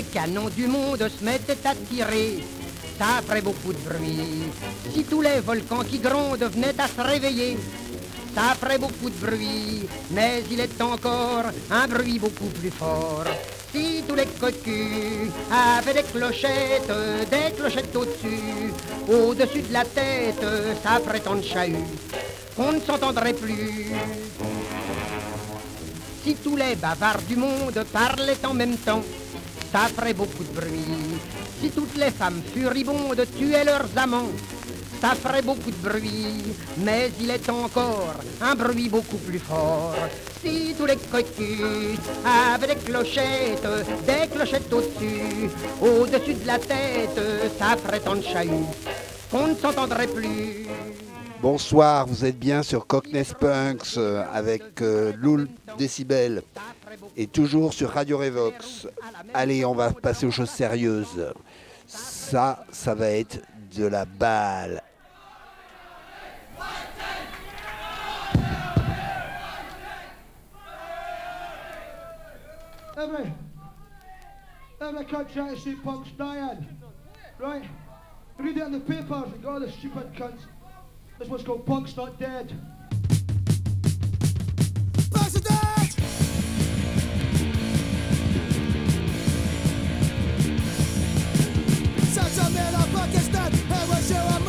Les canons du monde se mettaient à tirer, ça ferait beaucoup de bruit. Si tous les volcans qui grondent venaient à se réveiller, ça ferait beaucoup de bruit. Mais il est encore un bruit beaucoup plus fort. Si tous les cocus avaient des clochettes, des clochettes au-dessus, au-dessus de la tête, ça ferait tant de chahut qu'on ne s'entendrait plus. Si tous les bavards du monde parlaient en même temps, ça ferait beaucoup de bruit. Si toutes les femmes furibondes tuaient leurs amants, ça ferait beaucoup de bruit. Mais il est encore un bruit beaucoup plus fort. Si tous les cocus avaient des clochettes, des clochettes au-dessus, au-dessus de la tête, ça ferait tant de chahut qu'on ne s'entendrait plus. Bonsoir, vous êtes bien sur Cockney Punks euh, avec euh, Loul Décibel et toujours sur Radio Revox. Allez, on va passer aux choses sérieuses. Ça, ça va être de la balle. This one's called Punk's Not Dead. Punk's dead! Such a man of Pakistan, and we're sure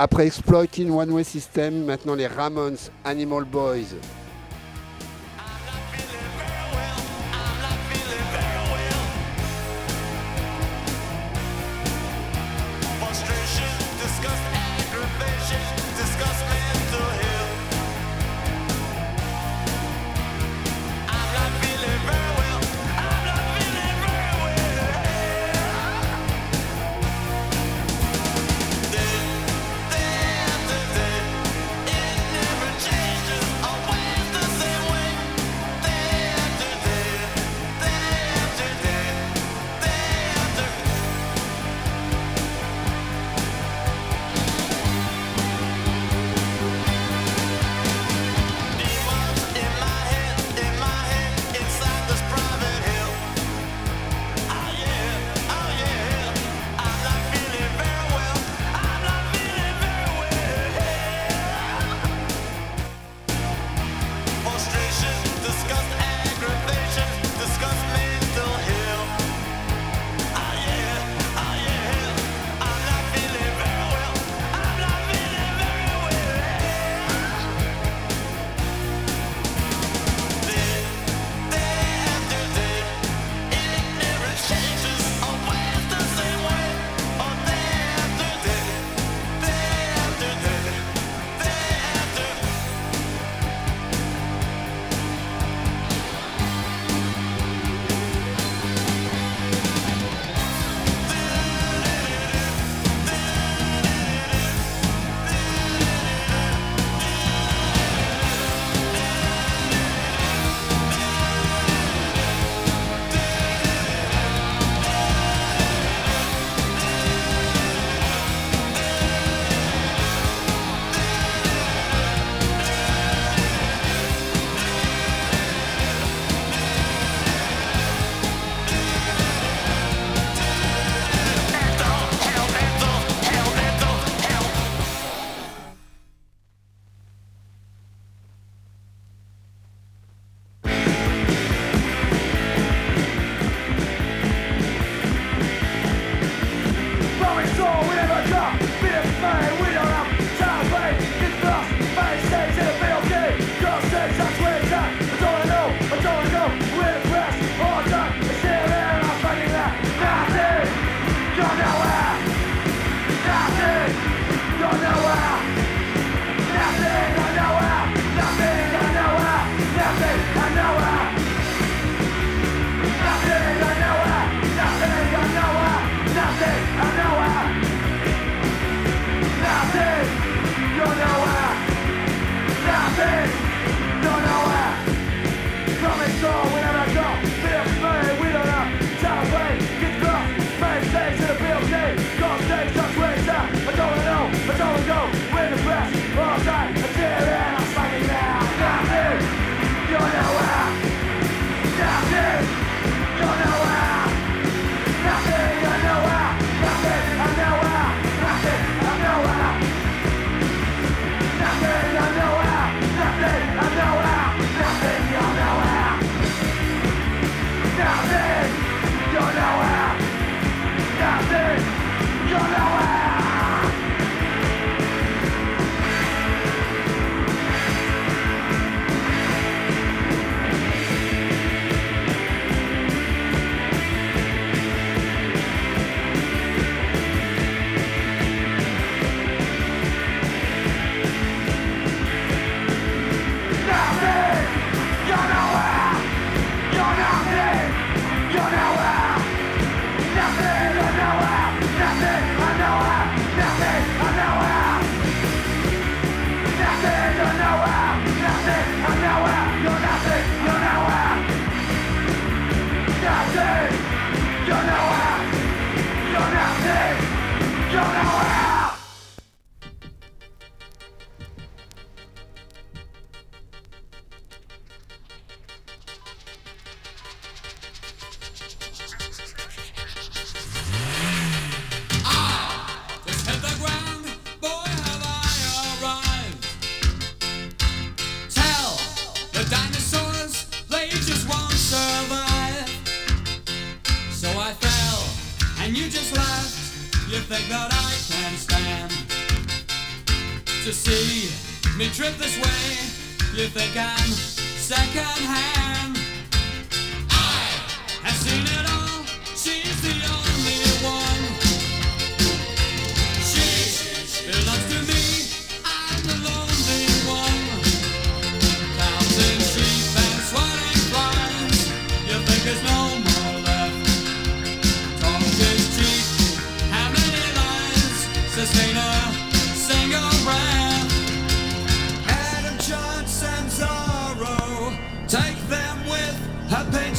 Après Exploiting One Way System, maintenant les Ramones, Animal Boys,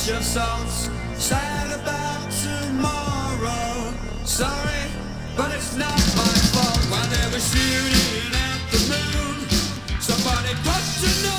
your. Sad about tomorrow. Sorry, but it's not my fault. While they were shooting at the moon, somebody put your nose.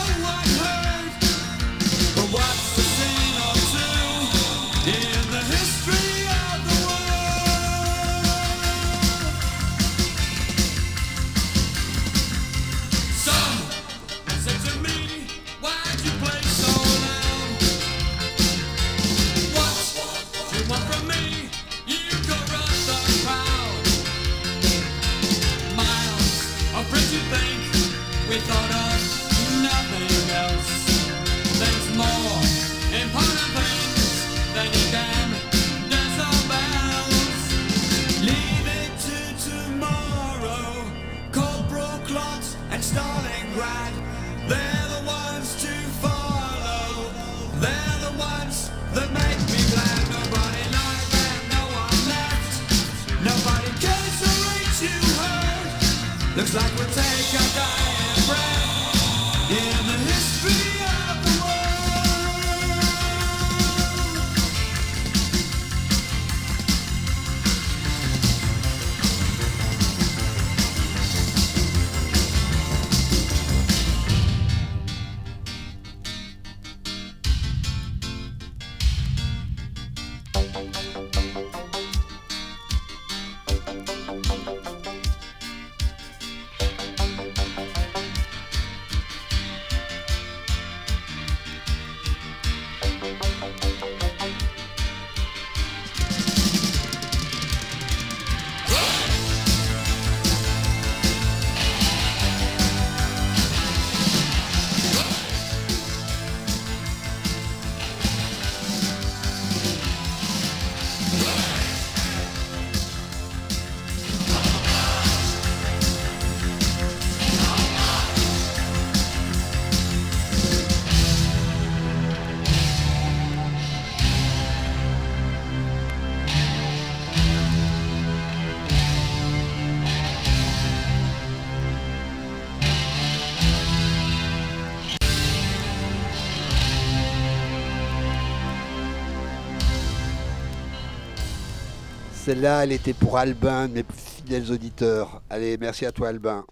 Celle-là, elle était pour Albin, mes fidèles auditeurs. Allez, merci à toi, Albin.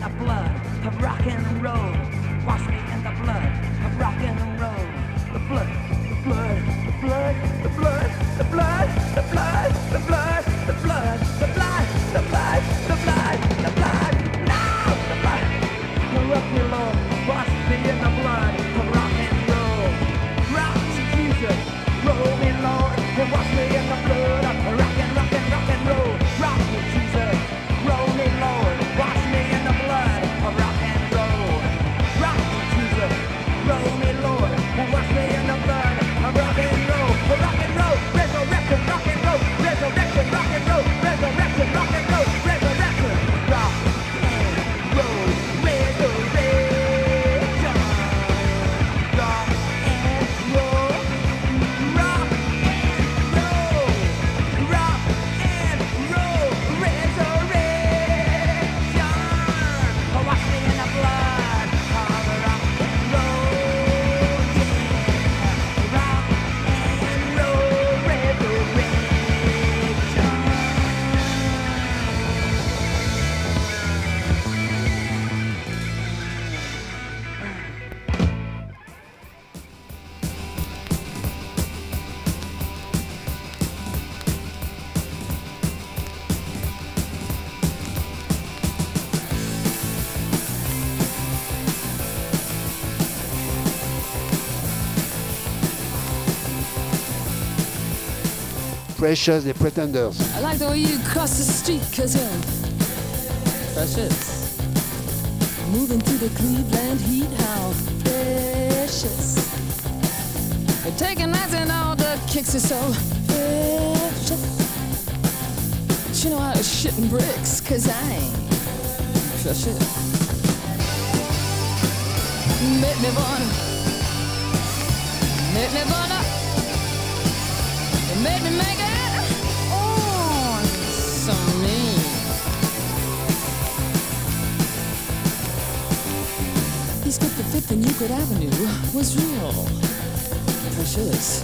The blood of rock and roll. Wash me Precious et Pretenders. I like the way you cross the street, cause you're precious. Moving through the Cleveland heat, how precious. You're taking nights and all the kicks are so precious. You know how to shit and bricks, cause I ain't precious. Make me wanna, me wanna. Me make it. Oh, so mean. East 55th and Euclid Avenue was real precious.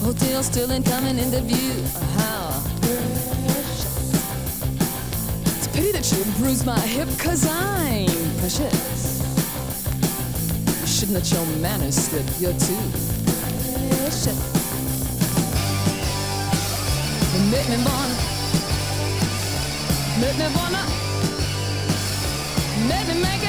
Hotel still view. How precious. It's a pity that you bruised my hip, cause I'm precious. You shouldn't let your manners slip, you're too precious. Make me wanna, make me wanna, make me make it.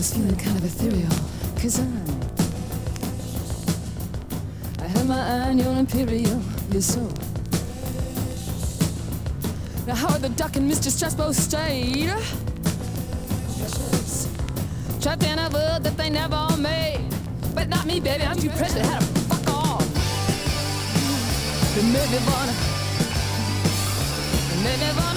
Was feeling kind of ethereal, cause I I had my annual imperial, you're so Now Howard the Duck and Mr. Strasbow stayed? Precious. Trapped in a world that they never made. But not me, baby, I'm too precious, had to fuck off You made me wanna. You made me wanna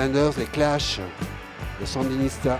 Standards et Clash, Sandinista.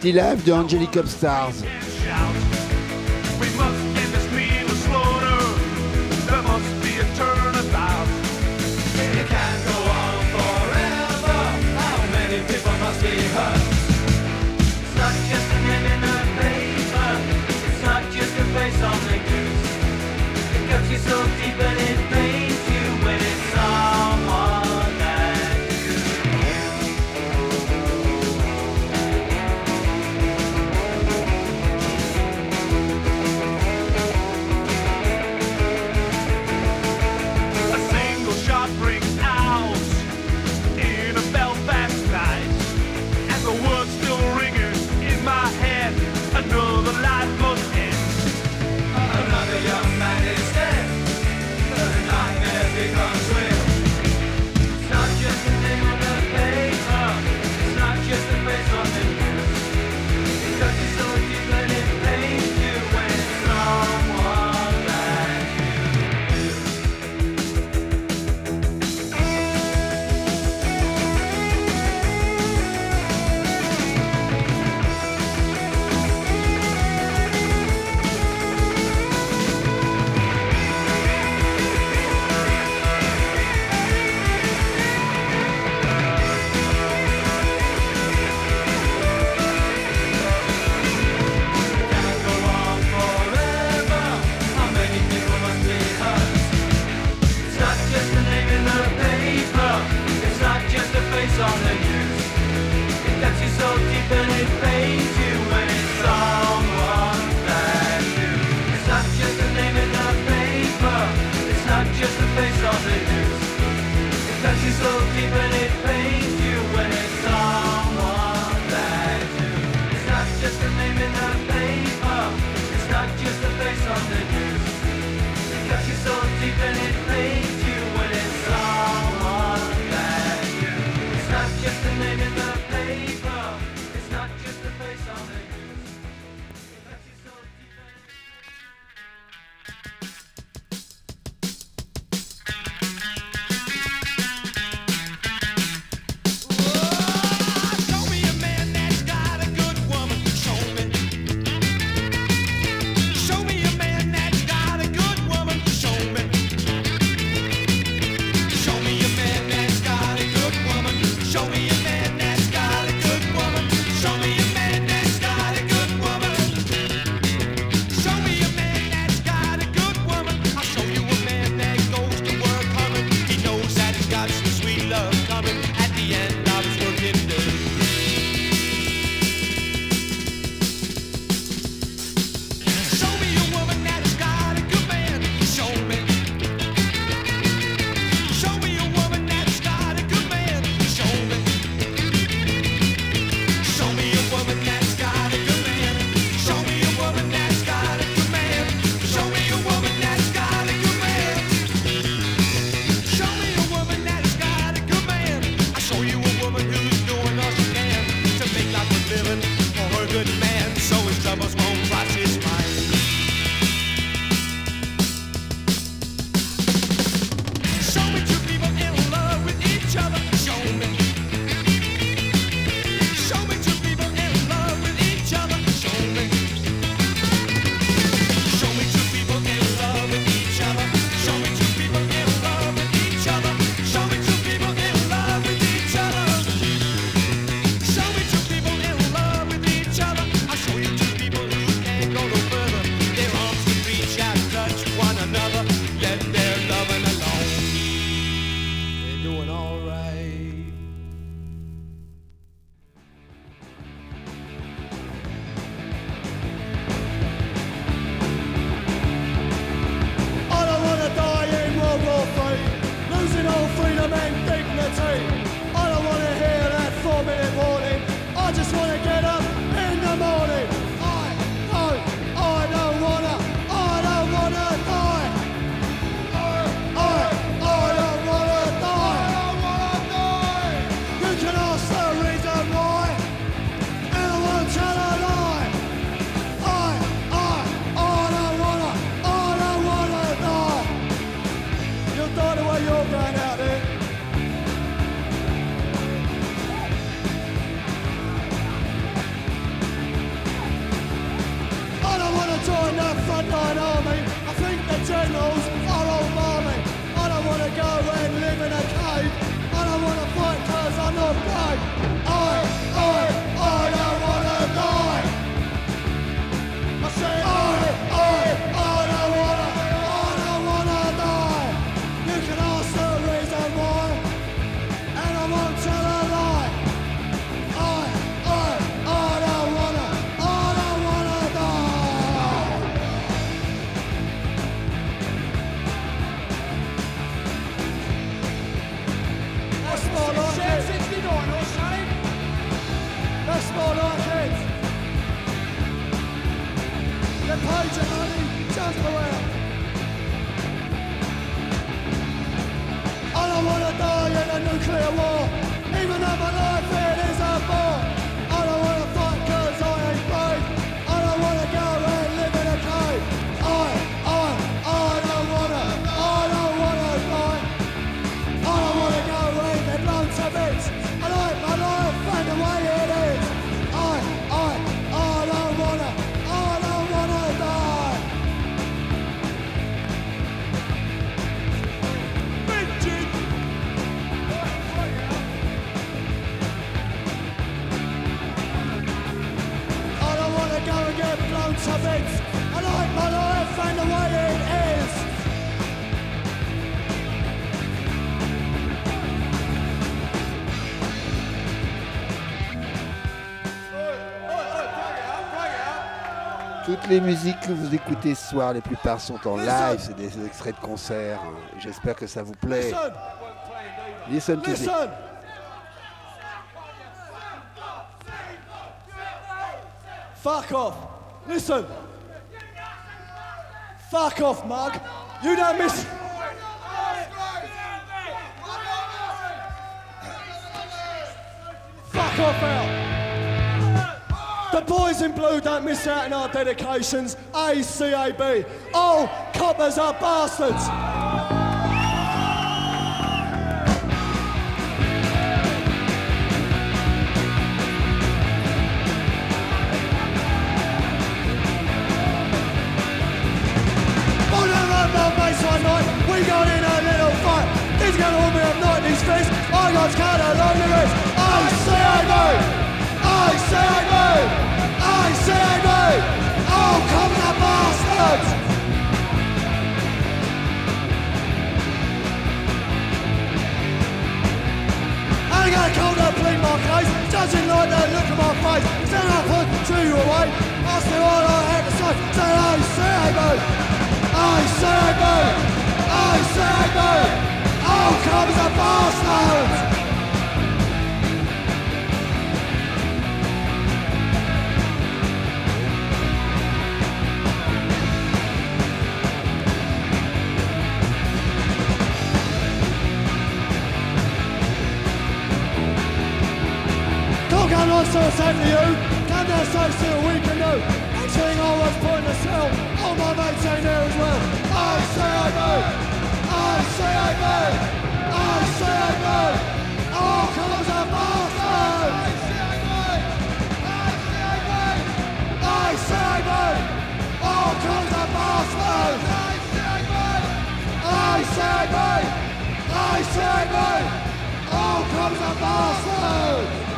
Fifty Live de Angelic Upstars. Les musiques que vous écoutez ce soir, les plupart sont en live, c'est des extraits de concert. J'espère que ça vous plaît. Listen. To. Listen. Fuck off. Listen. Fuck off, mug. You don't miss. Blue don't miss out on our dedications. ACAB. All oh, coppers are bastards. We got in a little fight. Hold me up night. I got cut along the wrist. I say I go, I say I go, I got cold to bleed my face, judging like the look of my face. Then I put two away, asked me what I had to say. Said I say I go, I say I go, I say I go. Oh, comes the bastards! I sad for you. Come down so still we can do. Next I was putting. All my mates ain't there as well. I say I go. I say I go. I say I go. Oh, comes a bastard. I say I. I say I go. I say I bastard. I say I say say go. Oh, comes bastard.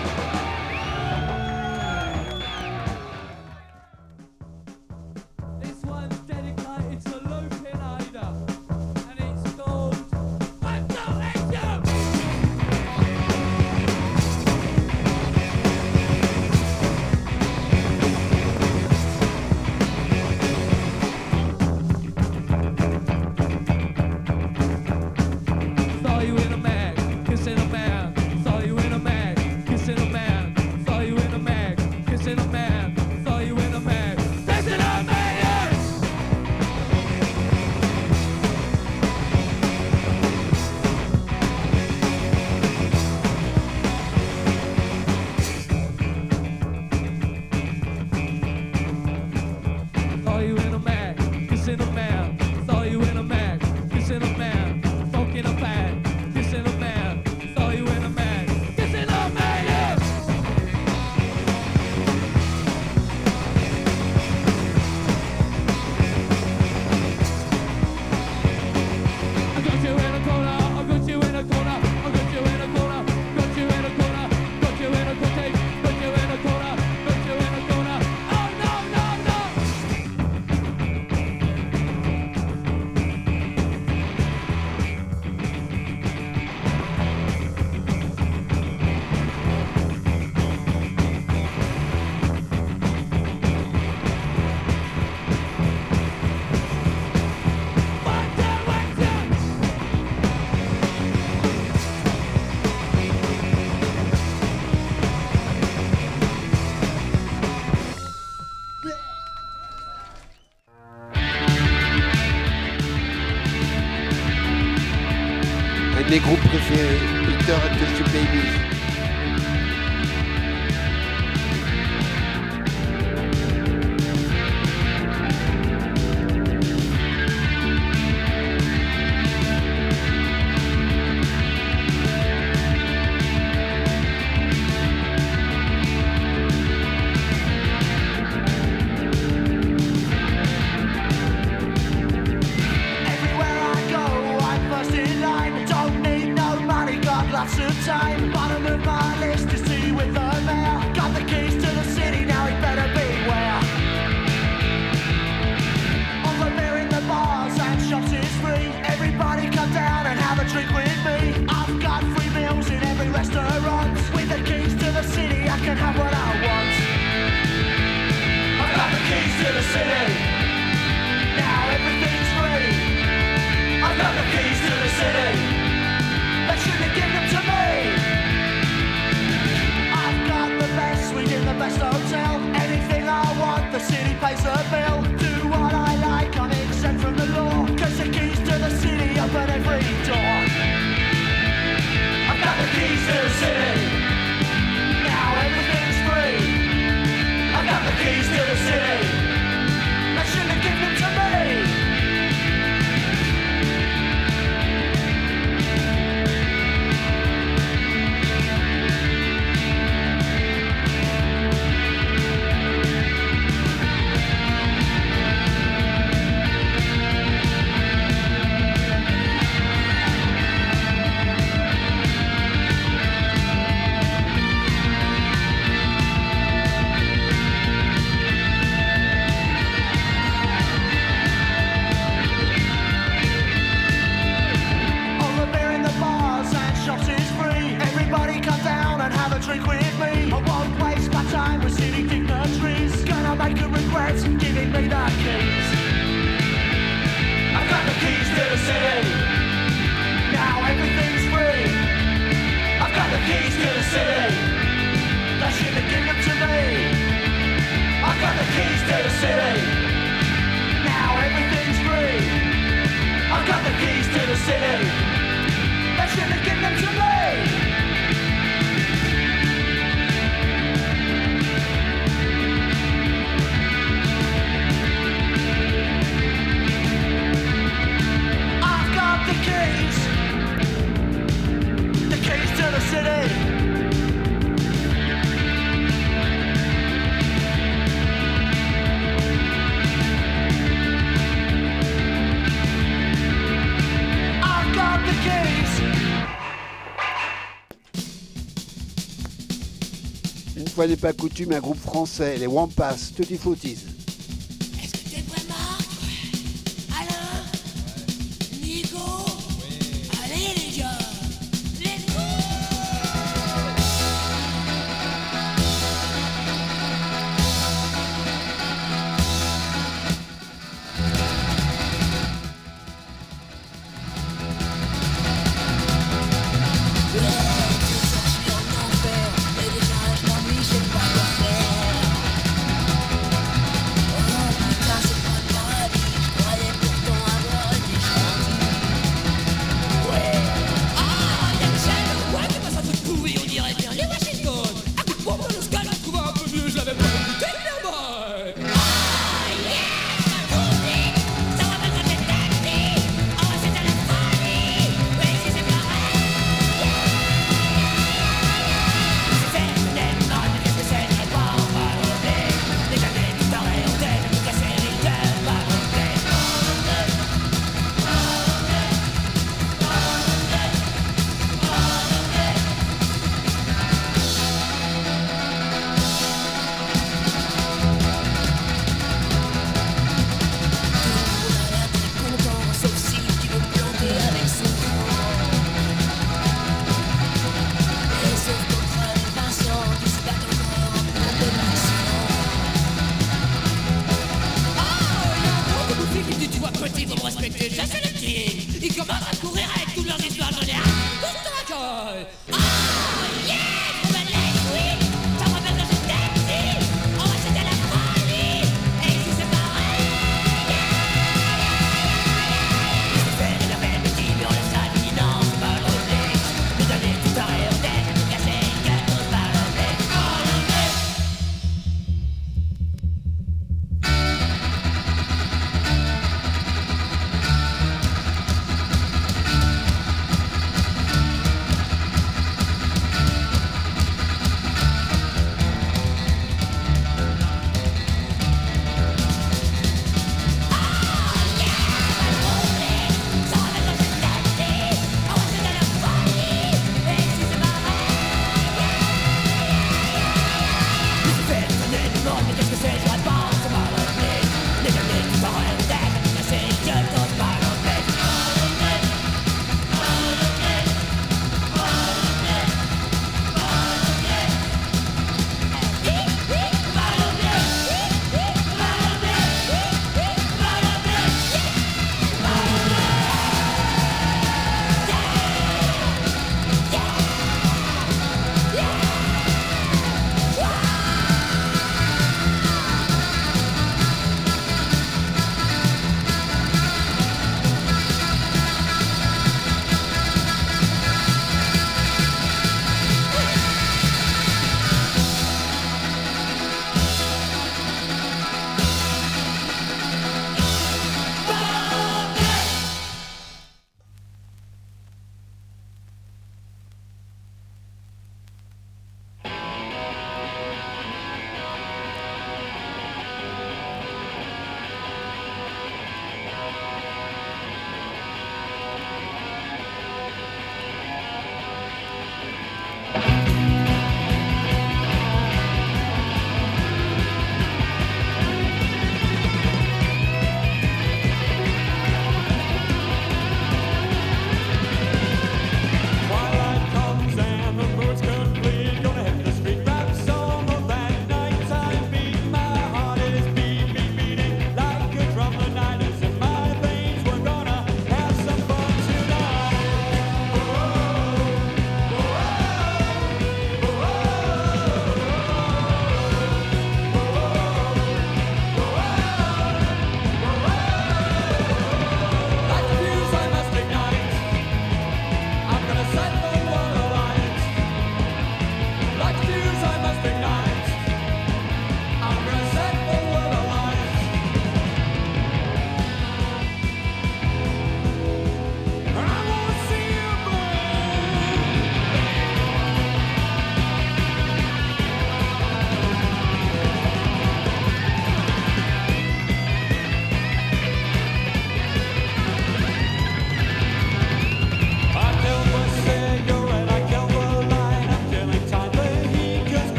n'est pas coutume, un groupe français, les Wampas, Tutti Fruities.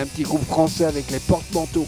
Un petit groupe français avec les porte-manteaux.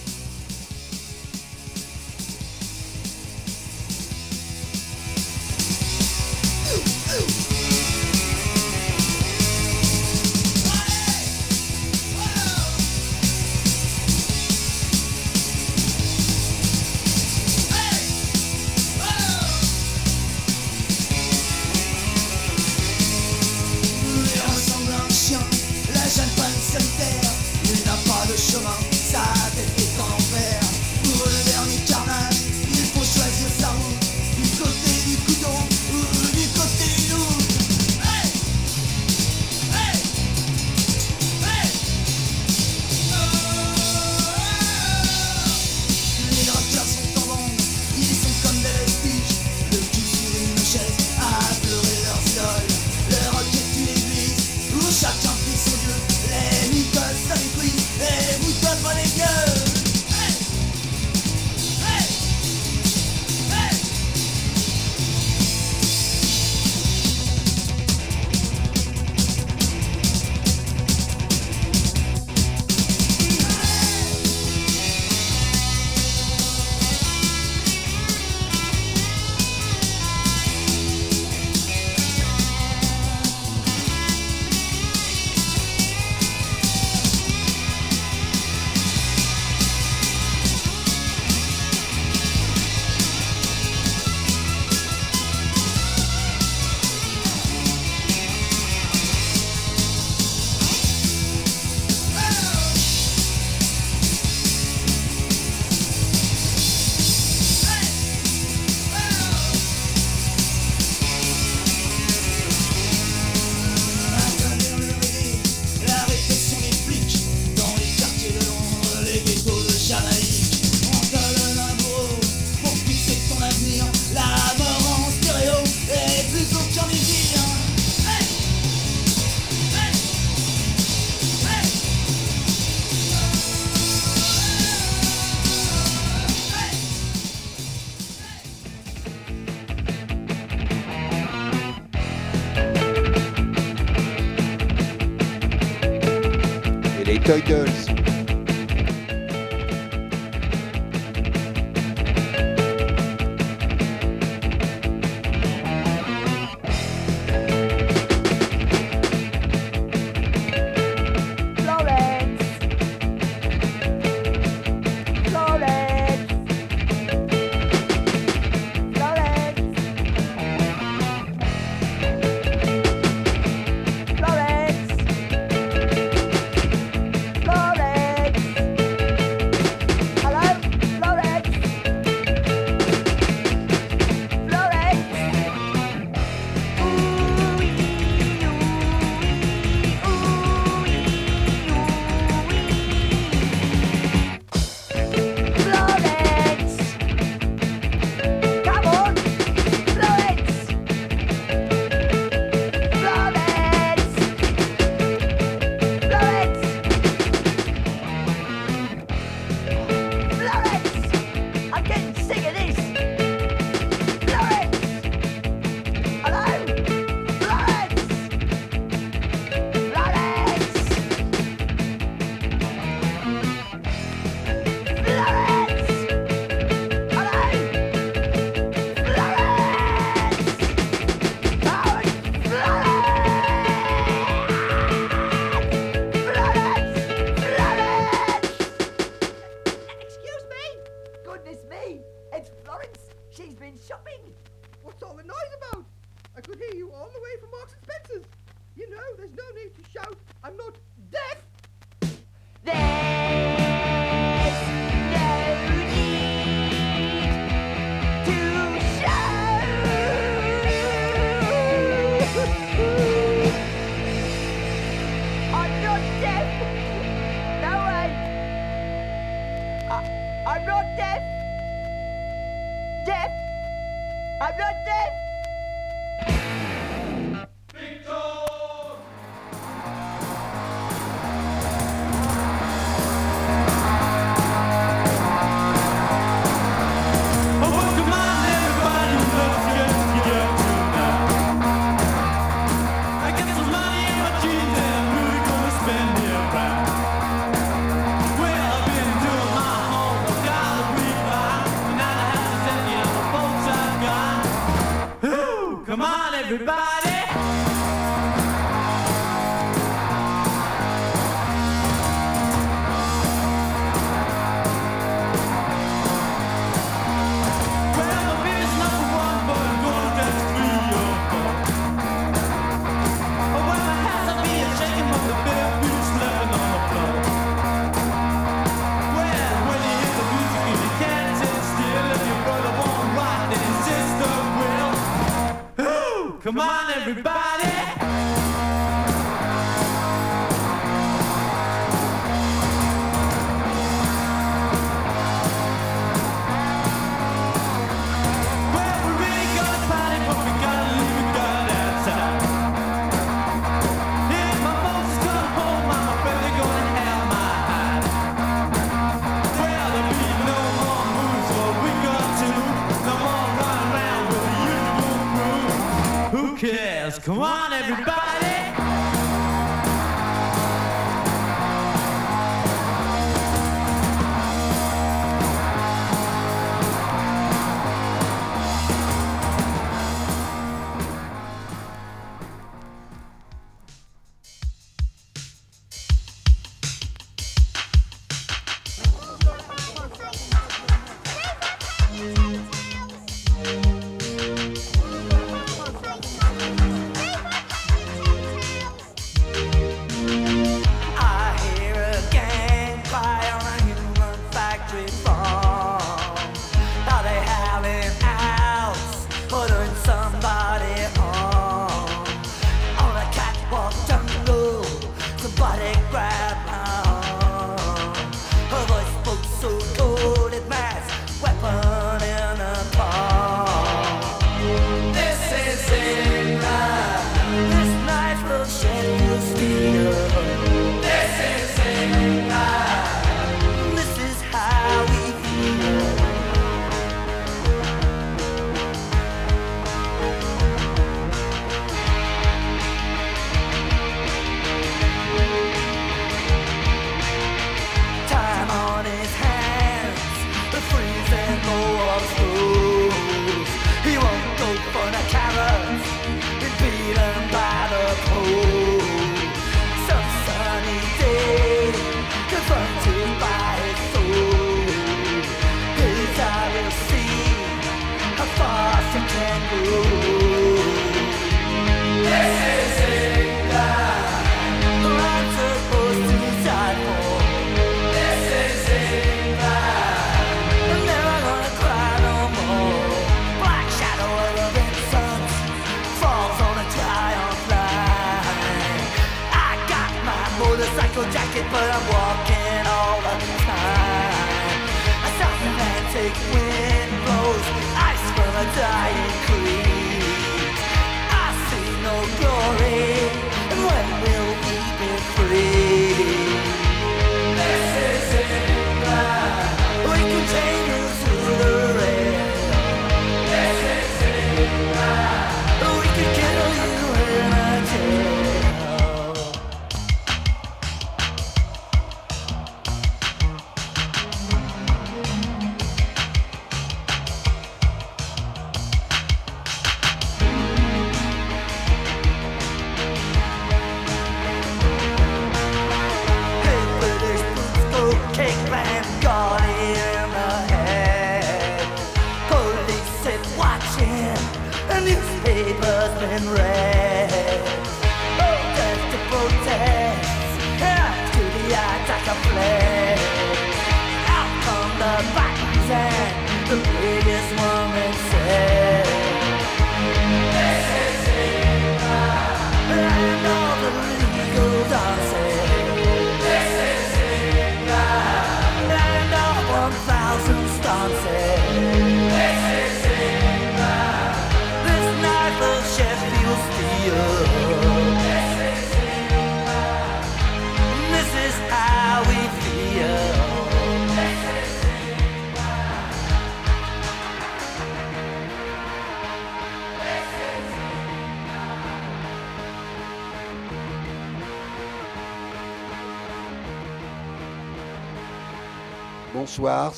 I'm not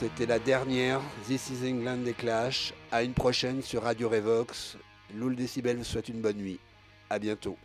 C'était la dernière This is England des Clash. À une prochaine sur Radio Revox. Loul Décibel vous souhaite une bonne nuit. À bientôt.